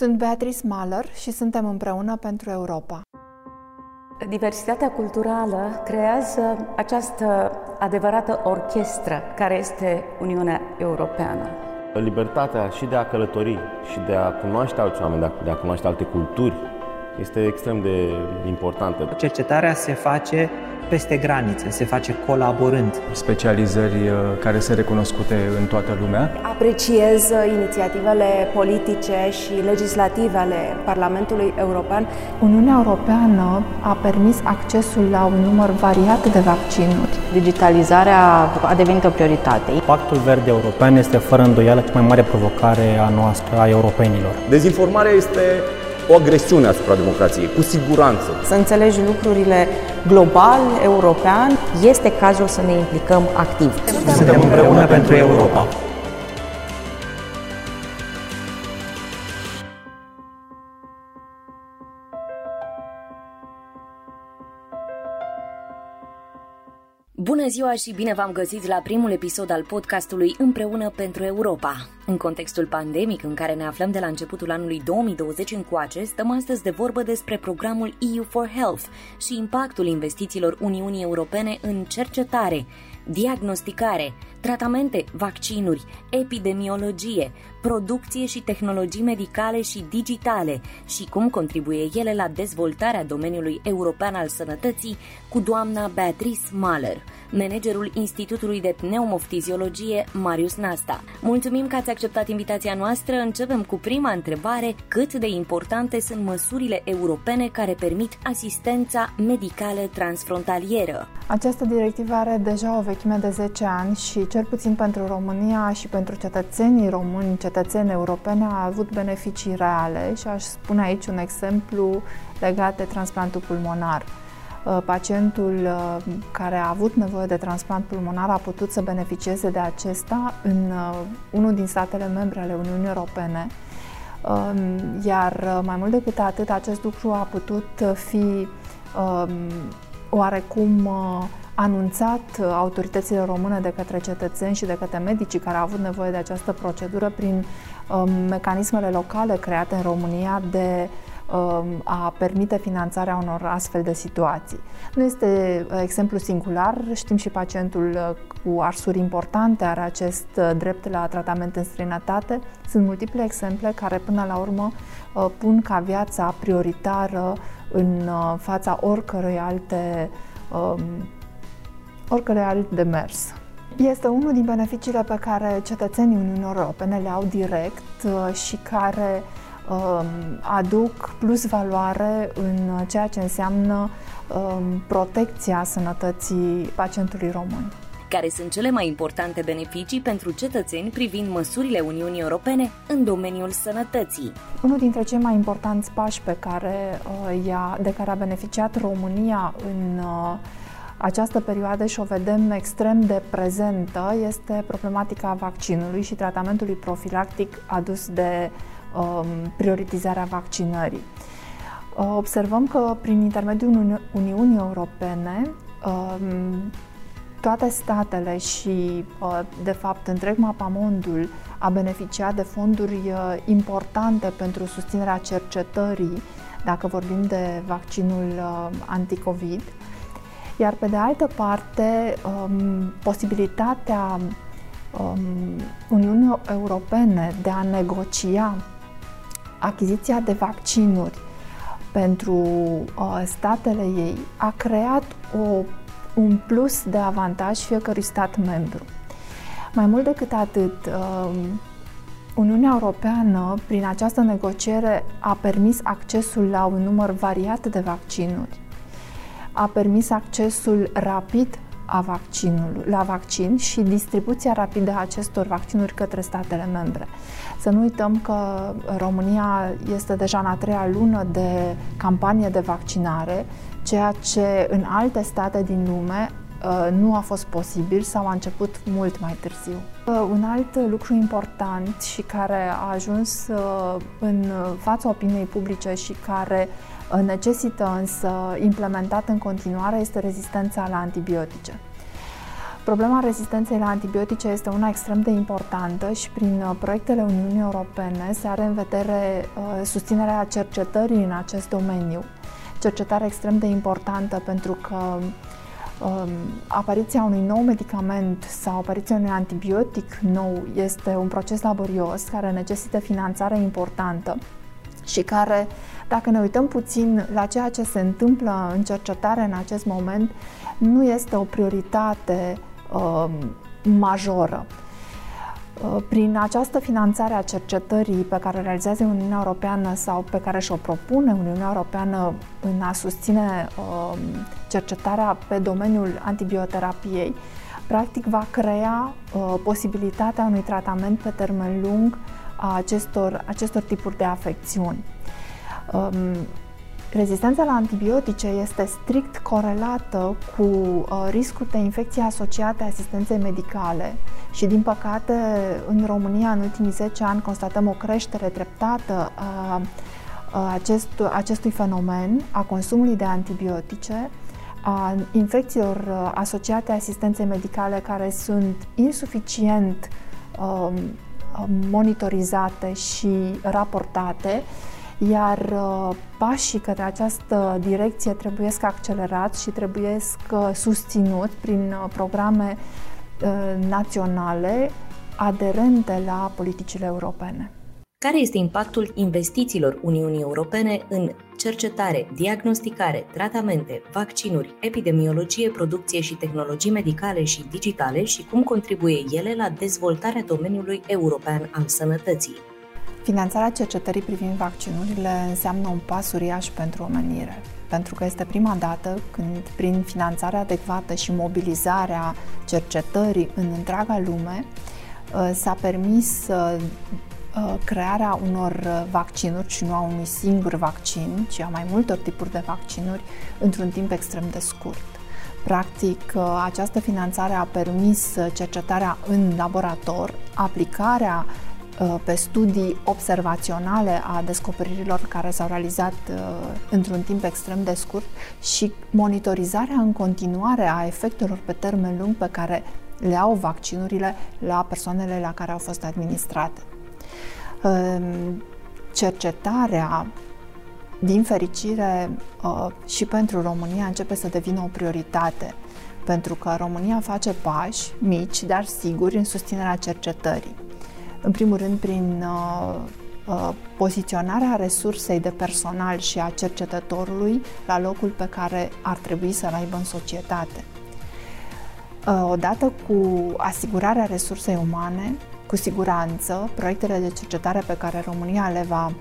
Sunt Beatrice Mahler și suntem împreună pentru Europa. Diversitatea culturală creează această adevărată orchestră care este Uniunea Europeană. Libertatea și de a călători și de a cunoaște alți oameni, de a cunoaște alte culturi, este extrem de importantă. Cercetarea se face peste granițe, se face colaborând. Specializări uh, care sunt recunoscute în toată lumea. Apreciez uh, inițiativele politice și legislative ale Parlamentului European. Uniunea Europeană a permis accesul la un număr variat de vaccinuri. Digitalizarea a devenit o prioritate. Pactul Verde European este fără îndoială cea mai mare provocare a noastră, a europenilor. Dezinformarea este o agresiune asupra democrației, cu siguranță. Să înțelegi lucrurile global, european, este cazul să ne implicăm activ. Suntem împreună pentru Europa. Bună ziua și bine v-am găsit la primul episod al podcastului Împreună pentru Europa. În contextul pandemic în care ne aflăm de la începutul anului 2020 încoace, stăm astăzi de vorbă despre programul EU for Health și impactul investițiilor Uniunii Europene în cercetare, diagnosticare, tratamente, vaccinuri, epidemiologie, producție și tehnologii medicale și digitale și cum contribuie ele la dezvoltarea domeniului european al sănătății cu doamna Beatrice Mahler, managerul Institutului de Pneumoftiziologie Marius Nasta. Mulțumim că ați acceptat invitația noastră. Începem cu prima întrebare. Cât de importante sunt măsurile europene care permit asistența medicală transfrontalieră? Această directivă are deja o vechime de 10 ani și cel puțin pentru România și pentru cetățenii români, cetățeni europene, a avut beneficii reale și aș spune aici un exemplu legat de transplantul pulmonar. Uh, pacientul uh, care a avut nevoie de transplant pulmonar a putut să beneficieze de acesta în uh, unul din statele membre ale Uniunii Europene, um, iar mai mult decât atât, acest lucru a putut fi um, oarecum anunțat autoritățile române de către cetățeni și de către medicii care au avut nevoie de această procedură prin um, mecanismele locale create în România de um, a permite finanțarea unor astfel de situații. Nu este uh, exemplu singular, știm și pacientul uh, cu arsuri importante are acest uh, drept la tratament în străinătate. Sunt multiple exemple care până la urmă pun ca viața prioritară în fața oricărei alte um, oricărui alt demers. Este unul din beneficiile pe care cetățenii Uniunii Europene le au direct uh, și care um, aduc plus valoare în ceea ce înseamnă um, protecția sănătății pacientului român. Care sunt cele mai importante beneficii pentru cetățeni privind măsurile Uniunii Europene în domeniul sănătății? Unul dintre cei mai importanți pași pe care, uh, de care a beneficiat România în uh, această perioadă și o vedem extrem de prezentă este problematica vaccinului și tratamentului profilactic adus de um, prioritizarea vaccinării. Uh, observăm că prin intermediul Uni- Uniunii Europene um, toate statele și, uh, de fapt, întreg mapamondul a beneficiat de fonduri uh, importante pentru susținerea cercetării, dacă vorbim de vaccinul uh, anticovid, iar pe de altă parte, um, posibilitatea um, Uniunii Europene de a negocia achiziția de vaccinuri pentru uh, statele ei a creat o, un plus de avantaj fiecărui stat membru. Mai mult decât atât, uh, Uniunea Europeană, prin această negociere, a permis accesul la un număr variat de vaccinuri a permis accesul rapid a vaccinului, la vaccin și distribuția rapidă a acestor vaccinuri către statele membre. Să nu uităm că România este deja în a treia lună de campanie de vaccinare, ceea ce în alte state din lume uh, nu a fost posibil sau a început mult mai târziu. Uh, un alt lucru important și care a ajuns uh, în fața opiniei publice și care necesită însă implementat în continuare este rezistența la antibiotice. Problema rezistenței la antibiotice este una extrem de importantă și prin uh, proiectele Uniunii Europene se are în vedere uh, susținerea cercetării în acest domeniu. Cercetare extrem de importantă pentru că um, apariția unui nou medicament sau apariția unui antibiotic nou este un proces laborios care necesită finanțare importantă și care, dacă ne uităm puțin la ceea ce se întâmplă în cercetare în acest moment, nu este o prioritate uh, majoră. Uh, prin această finanțare a cercetării pe care o realizează Uniunea Europeană sau pe care și-o propune Uniunea Europeană în a susține uh, cercetarea pe domeniul antibioterapiei, practic va crea uh, posibilitatea unui tratament pe termen lung a acestor, acestor tipuri de afecțiuni. Um, Rezistența la antibiotice este strict corelată cu uh, riscul de infecție asociate asistenței medicale și, din păcate, în România, în ultimii 10 ani, constatăm o creștere treptată a, a acest, acestui fenomen, a consumului de antibiotice, a infecțiilor uh, asociate asistenței medicale care sunt insuficient um, monitorizate și raportate iar uh, pașii către această direcție trebuie să accelerați și trebuie să susținut prin uh, programe uh, naționale aderente la politicile europene. Care este impactul investițiilor Uniunii Europene în cercetare, diagnosticare, tratamente, vaccinuri, epidemiologie, producție și tehnologii medicale și digitale și cum contribuie ele la dezvoltarea domeniului european al sănătății? Finanțarea cercetării privind vaccinurile înseamnă un pas uriaș pentru omenire, pentru că este prima dată când, prin finanțarea adecvată și mobilizarea cercetării în întreaga lume, uh, s-a permis uh, uh, crearea unor vaccinuri și nu a unui singur vaccin, ci a mai multor tipuri de vaccinuri într-un timp extrem de scurt. Practic, această finanțare a permis cercetarea în laborator, aplicarea Uh, pe studii observaționale a descoperirilor care s-au realizat uh, într-un timp extrem de scurt și monitorizarea în continuare a efectelor pe termen lung pe care le au vaccinurile la persoanele la care au fost administrate. Um, cercetarea, din fericire, uh, și pentru România începe să devină o prioritate, pentru că România face pași mici, dar siguri, în susținerea cercetării în primul rând prin uh, uh, poziționarea resursei de personal și a cercetătorului la locul pe care ar trebui să-l aibă în societate. Uh, odată cu asigurarea resursei umane, cu siguranță, proiectele de cercetare pe care România le va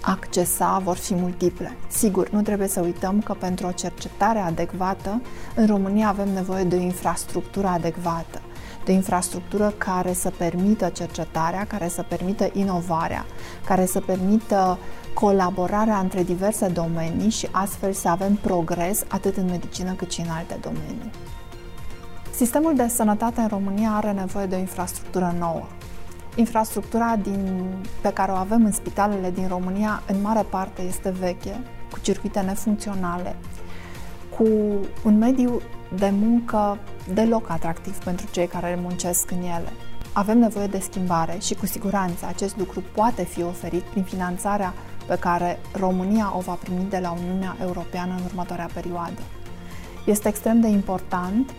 accesa vor fi multiple. Sigur, nu trebuie să uităm că pentru o cercetare adecvată, în România avem nevoie de o infrastructură adecvată de infrastructură care să permită cercetarea, care să permită inovarea, care să permită colaborarea între diverse domenii și astfel să avem progres atât în medicină cât și în alte domenii. Sistemul de sănătate în România are nevoie de o infrastructură nouă. Infrastructura din, pe care o avem în spitalele din România în mare parte este veche, cu circuite nefuncționale, cu un mediu de muncă deloc atractiv pentru cei care muncesc în ele. Avem nevoie de schimbare și cu siguranță acest lucru poate fi oferit prin finanțarea pe care România o va primi de la Uniunea Europeană în următoarea perioadă. Este extrem de important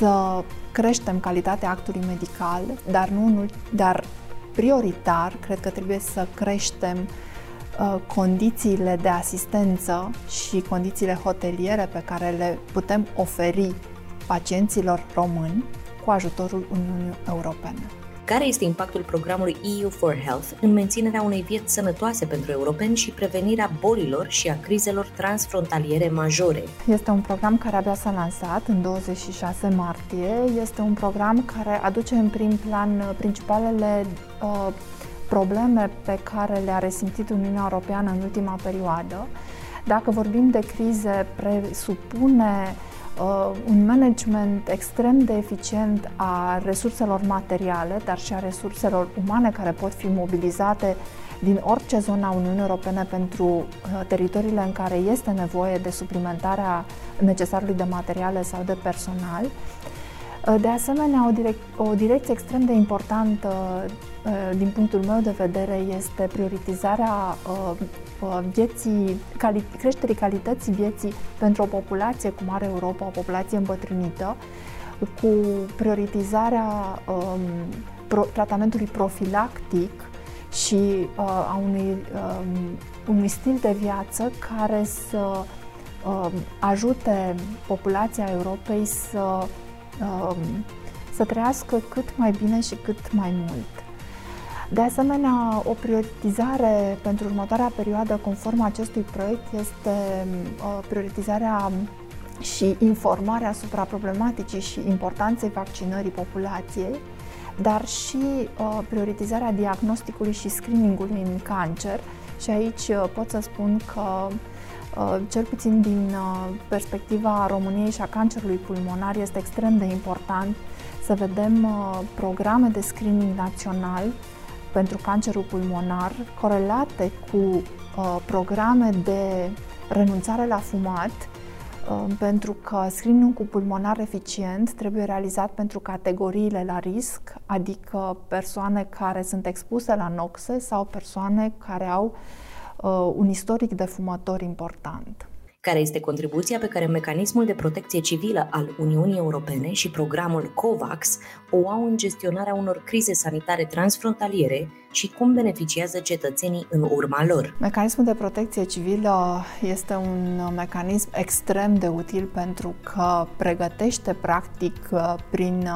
să creștem calitatea actului medical, dar, nu, dar prioritar cred că trebuie să creștem Uh, condițiile de asistență și condițiile hoteliere pe care le putem oferi pacienților români cu ajutorul Uniunii Europene. Care este impactul programului EU for Health în menținerea unei vieți sănătoase pentru europeni și prevenirea bolilor și a crizelor transfrontaliere majore? Este un program care abia s-a lansat în 26 martie. Este un program care aduce în prim plan principalele uh, probleme pe care le-a resimțit Uniunea Europeană în ultima perioadă. Dacă vorbim de crize, presupune uh, un management extrem de eficient a resurselor materiale, dar și a resurselor umane care pot fi mobilizate din orice zonă a Uniunii Europene pentru uh, teritoriile în care este nevoie de suplimentarea necesarului de materiale sau de personal. De asemenea, o, direc- o direcție extrem de importantă din punctul meu de vedere este prioritizarea vieții, cali- creșterii calității vieții pentru o populație cum are Europa, o populație îmbătrânită, cu prioritizarea um, pro- tratamentului profilactic și uh, a unui, um, unui stil de viață care să um, ajute populația Europei să, um, să trăiască cât mai bine și cât mai mult. De asemenea, o prioritizare pentru următoarea perioadă conform acestui proiect este uh, prioritizarea și informarea asupra problematicii și importanței vaccinării populației, dar și uh, prioritizarea diagnosticului și screeningului în cancer. Și aici uh, pot să spun că cel puțin din perspectiva României și a cancerului pulmonar este extrem de important să vedem programe de screening național pentru cancerul pulmonar corelate cu uh, programe de renunțare la fumat, uh, pentru că screening cu pulmonar eficient trebuie realizat pentru categoriile la risc, adică persoane care sunt expuse la noxe sau persoane care au uh, un istoric de fumători important care este contribuția pe care mecanismul de protecție civilă al Uniunii Europene și programul COVAX o au în gestionarea unor crize sanitare transfrontaliere și cum beneficiază cetățenii în urma lor. Mecanismul de protecție civilă este un mecanism extrem de util pentru că pregătește practic prin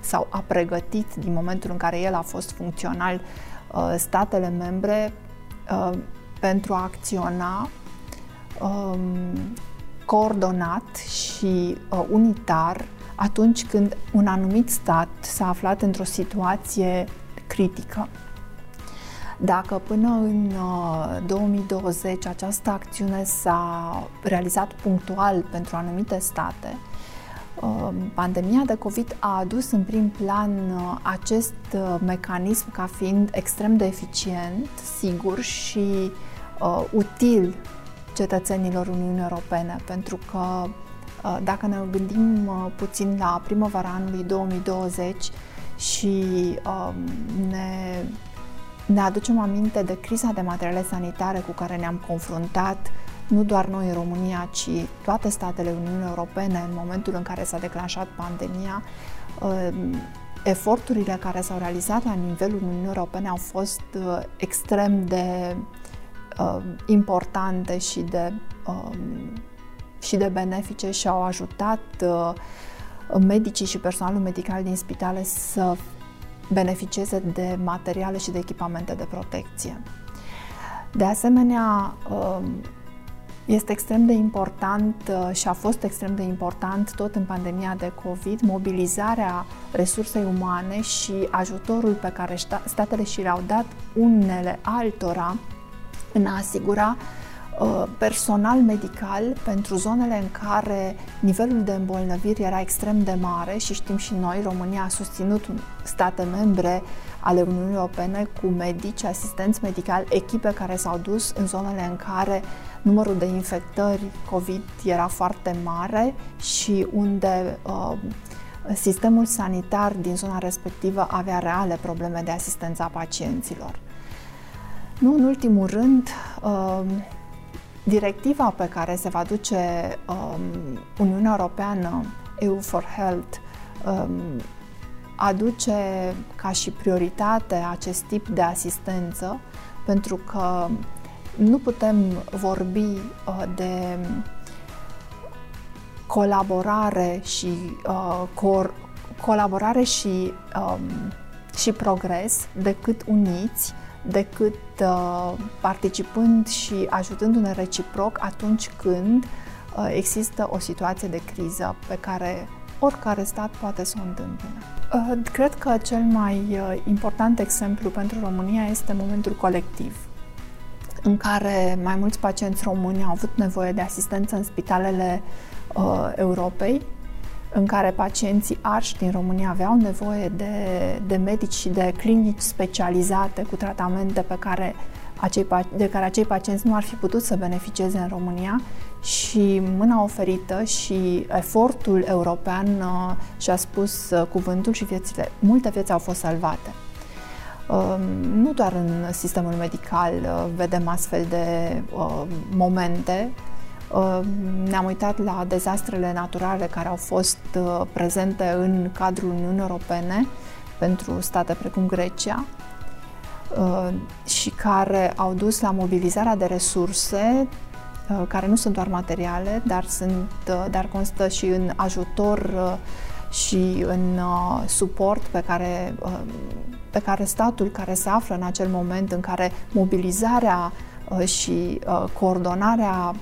sau a pregătit din momentul în care el a fost funcțional statele membre pentru a acționa um, coordonat și uh, unitar atunci când un anumit stat s-a aflat într-o situație critică. Dacă până în uh, 2020 această acțiune s-a realizat punctual pentru anumite state, uh, pandemia de COVID a adus în prim plan uh, acest uh, mecanism ca fiind extrem de eficient, sigur și uh, util cetățenilor Uniunii Europene, pentru că uh, dacă ne gândim uh, puțin la primăvara anului 2020 și um, ne, ne aducem aminte de criza de materiale sanitare cu care ne-am confruntat, nu doar noi în România, ci toate statele Uniunii Europene în momentul în care s-a declanșat pandemia, um, eforturile care s-au realizat la nivelul Uniunii Europene au fost uh, extrem de uh, importante și de, uh, și de benefice și au ajutat uh, medicii și personalul medical din spitale să beneficieze de materiale și de echipamente de protecție. De asemenea, uh, este extrem de important uh, și a fost extrem de important tot în pandemia de COVID mobilizarea resursei umane și ajutorul pe care statele și le-au dat unele altora în a asigura uh, personal medical pentru zonele în care nivelul de îmbolnăviri era extrem de mare și știm și noi, România a susținut state membre ale Uniunii Europene cu medici, asistenți medicali, echipe care s-au dus în zonele în care numărul de infectări COVID era foarte mare și unde uh, sistemul sanitar din zona respectivă avea reale probleme de asistență a pacienților. Nu în ultimul rând, um, directiva pe care se va duce um, Uniunea Europeană, EU for Health, um, aduce ca și prioritate acest tip de asistență, pentru că nu putem vorbi uh, de colaborare și uh, cor, colaborare și, um, și progres decât uniți decât uh, participând și ajutându-ne reciproc atunci când uh, există o situație de criză pe care oricare stat poate să o întâmpine. Uh, cred că cel mai uh, important exemplu pentru România este momentul colectiv, în care mai mulți pacienți români au avut nevoie de asistență în spitalele uh, Europei în care pacienții arși din România aveau nevoie de, de medici și de clinici specializate cu tratamente pe care acei, de care acei pacienți nu ar fi putut să beneficieze în România și mâna oferită și efortul european uh, și-a spus uh, cuvântul și viețile, multe vieți au fost salvate. Uh, nu doar în sistemul medical uh, vedem astfel de uh, momente, uh, ne-am uitat la dezastrele naturale care au fost prezente în cadrul Uniunii Europene pentru state precum Grecia, Uh, și care au dus la mobilizarea de resurse uh, care nu sunt doar materiale, dar, sunt, uh, dar constă și în ajutor și în suport pe care, pe care statul care se află în acel moment în care mobilizarea și coordonarea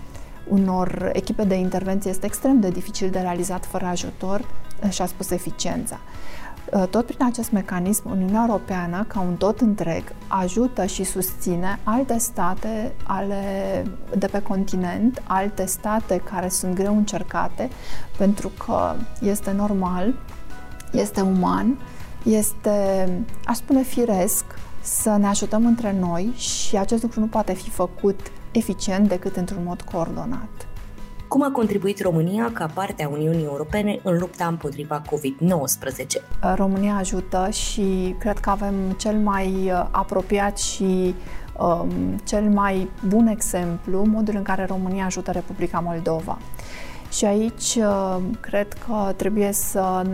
unor echipe de intervenție este extrem de dificil de realizat fără ajutor și-a spus eficiența. Uh, tot prin acest mecanism, Uniunea Europeană, ca un tot întreg, ajută și susține alte state ale, de pe continent, alte state care sunt greu încercate, pentru că este normal, este uman, este, aș spune, firesc să ne ajutăm între noi și acest lucru nu poate fi făcut eficient decât într-un mod coordonat. Cum a contribuit România ca parte a Uniunii Europene în lupta împotriva COVID-19? România ajută și cred că avem cel mai uh, apropiat și um, cel mai bun exemplu modul în care România ajută Republica Moldova. Și aici uh, cred că trebuie să,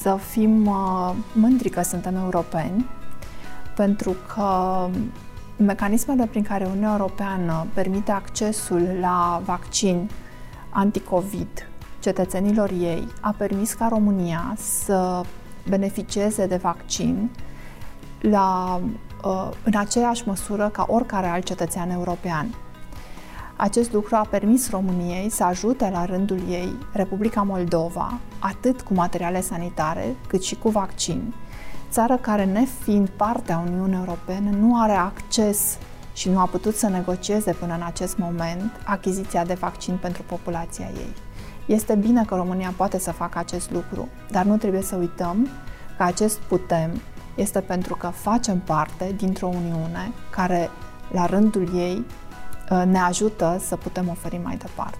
să fim uh, mândri că suntem europeni, pentru că mecanismele prin care Uniunea Europeană permite accesul la vaccin anticovid cetățenilor ei a permis ca România să beneficieze de vaccin la, uh, în aceeași măsură ca oricare alt cetățean european. Acest lucru a permis României să ajute la rândul ei Republica Moldova, atât cu materiale sanitare, cât și cu vaccin, țară care, nefiind parte a Uniunii Europene, nu are acces și nu a putut să negocieze până în acest moment achiziția de vaccin pentru populația ei. Este bine că România poate să facă acest lucru, dar nu trebuie să uităm că acest putem este pentru că facem parte dintr-o Uniune care, la rândul ei, ne ajută să putem oferi mai departe.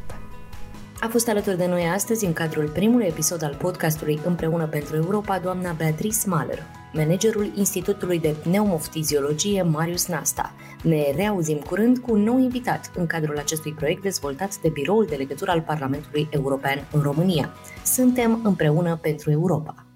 A fost alături de noi astăzi, în cadrul primului episod al podcastului Împreună pentru Europa, doamna Beatrice Mahler, managerul Institutului de Pneumoftiziologie Marius Nasta. Ne reauzim curând cu un nou invitat în cadrul acestui proiect dezvoltat de Biroul de Legătură al Parlamentului European în România. Suntem împreună pentru Europa.